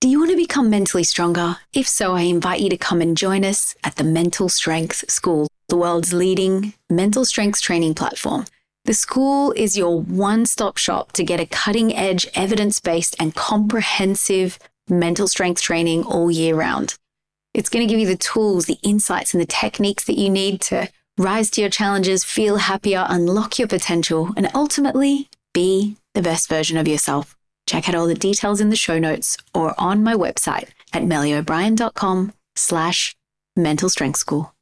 Do you want to become mentally stronger? If so, I invite you to come and join us at the Mental Strength School, the world's leading mental strength training platform. The school is your one stop shop to get a cutting edge, evidence based, and comprehensive mental strength training all year round. It's going to give you the tools, the insights, and the techniques that you need to rise to your challenges, feel happier, unlock your potential, and ultimately be the best version of yourself. Check out all the details in the show notes or on my website at melliobrien.com slash mental strength school.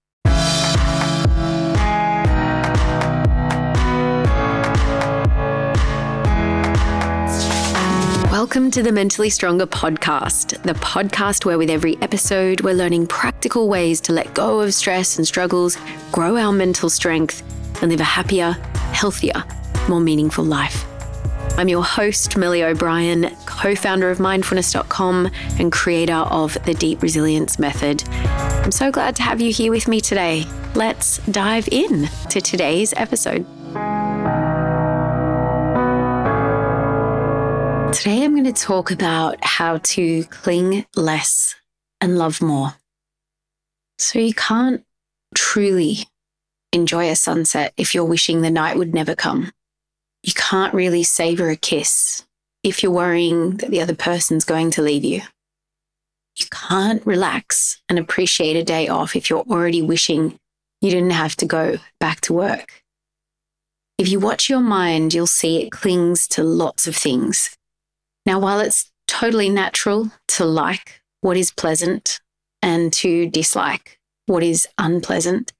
Welcome to the Mentally Stronger podcast, the podcast where with every episode, we're learning practical ways to let go of stress and struggles, grow our mental strength, and live a happier, healthier, more meaningful life. I'm your host, Melli O'Brien, co founder of mindfulness.com and creator of the Deep Resilience Method. I'm so glad to have you here with me today. Let's dive in to today's episode. Today, I'm going to talk about how to cling less and love more. So, you can't truly enjoy a sunset if you're wishing the night would never come you can't really savor a kiss if you're worrying that the other person's going to leave you. You can't relax and appreciate a day off if you're already wishing you didn't have to go back to work. If you watch your mind, you'll see it clings to lots of things. Now, while it's totally natural to like what is pleasant and to dislike what is unpleasant,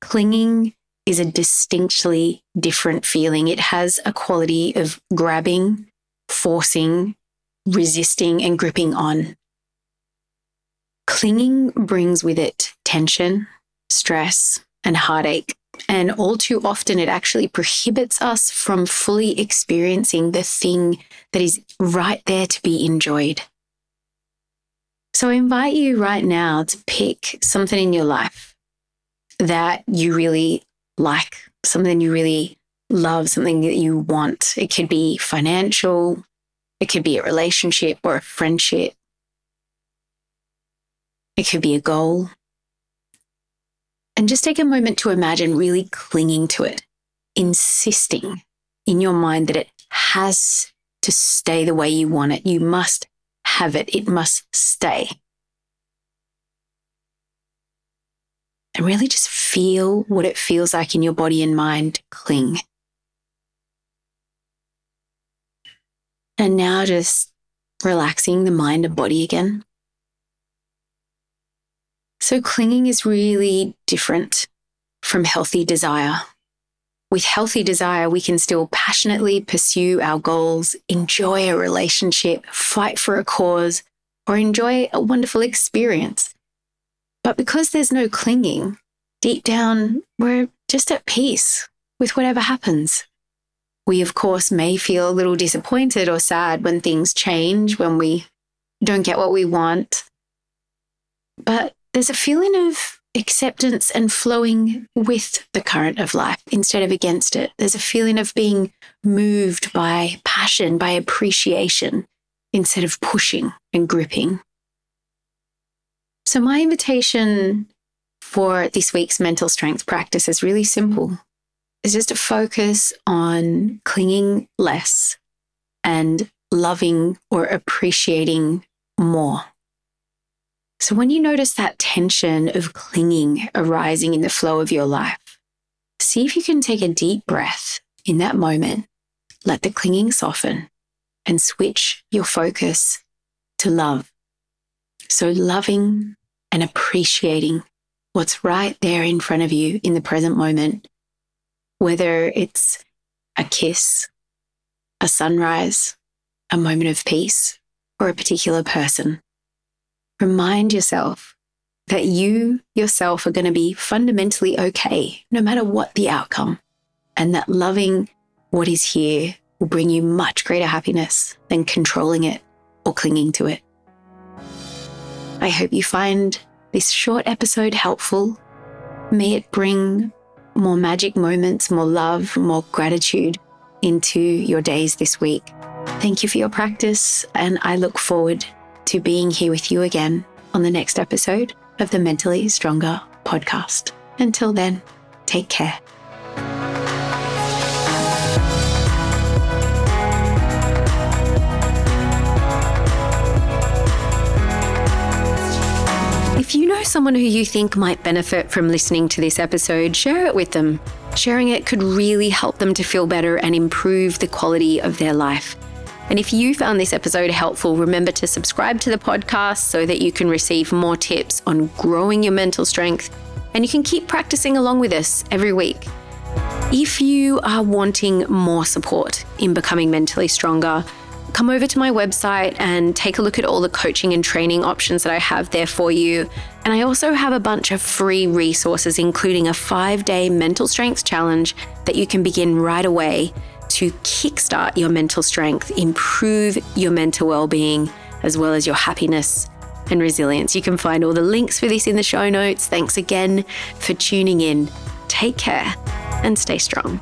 clinging is a distinctly different feeling. It has a quality of grabbing, forcing, resisting, and gripping on. Clinging brings with it tension, stress, and heartache. And all too often, it actually prohibits us from fully experiencing the thing that is right there to be enjoyed. So I invite you right now to pick something in your life that you really like, something you really love, something that you want. It could be financial, it could be a relationship or a friendship, it could be a goal. And just take a moment to imagine really clinging to it, insisting in your mind that it has to stay the way you want it. You must have it, it must stay. And really just feel what it feels like in your body and mind cling. And now just relaxing the mind and body again. So, clinging is really different from healthy desire. With healthy desire, we can still passionately pursue our goals, enjoy a relationship, fight for a cause, or enjoy a wonderful experience. But because there's no clinging, deep down, we're just at peace with whatever happens. We, of course, may feel a little disappointed or sad when things change, when we don't get what we want. But there's a feeling of acceptance and flowing with the current of life instead of against it. There's a feeling of being moved by passion, by appreciation, instead of pushing and gripping. So, my invitation for this week's mental strength practice is really simple. It's just to focus on clinging less and loving or appreciating more. So, when you notice that tension of clinging arising in the flow of your life, see if you can take a deep breath in that moment, let the clinging soften, and switch your focus to love. So, loving and appreciating what's right there in front of you in the present moment, whether it's a kiss, a sunrise, a moment of peace, or a particular person. Remind yourself that you yourself are going to be fundamentally okay, no matter what the outcome, and that loving what is here will bring you much greater happiness than controlling it or clinging to it. I hope you find this short episode helpful. May it bring more magic moments, more love, more gratitude into your days this week. Thank you for your practice, and I look forward to being here with you again on the next episode of the Mentally Stronger podcast. Until then, take care. If you know someone who you think might benefit from listening to this episode, share it with them. Sharing it could really help them to feel better and improve the quality of their life. And if you found this episode helpful, remember to subscribe to the podcast so that you can receive more tips on growing your mental strength and you can keep practicing along with us every week. If you are wanting more support in becoming mentally stronger, come over to my website and take a look at all the coaching and training options that I have there for you. And I also have a bunch of free resources, including a five day mental strength challenge that you can begin right away to kickstart your mental strength, improve your mental well being, as well as your happiness and resilience. You can find all the links for this in the show notes. Thanks again for tuning in. Take care and stay strong.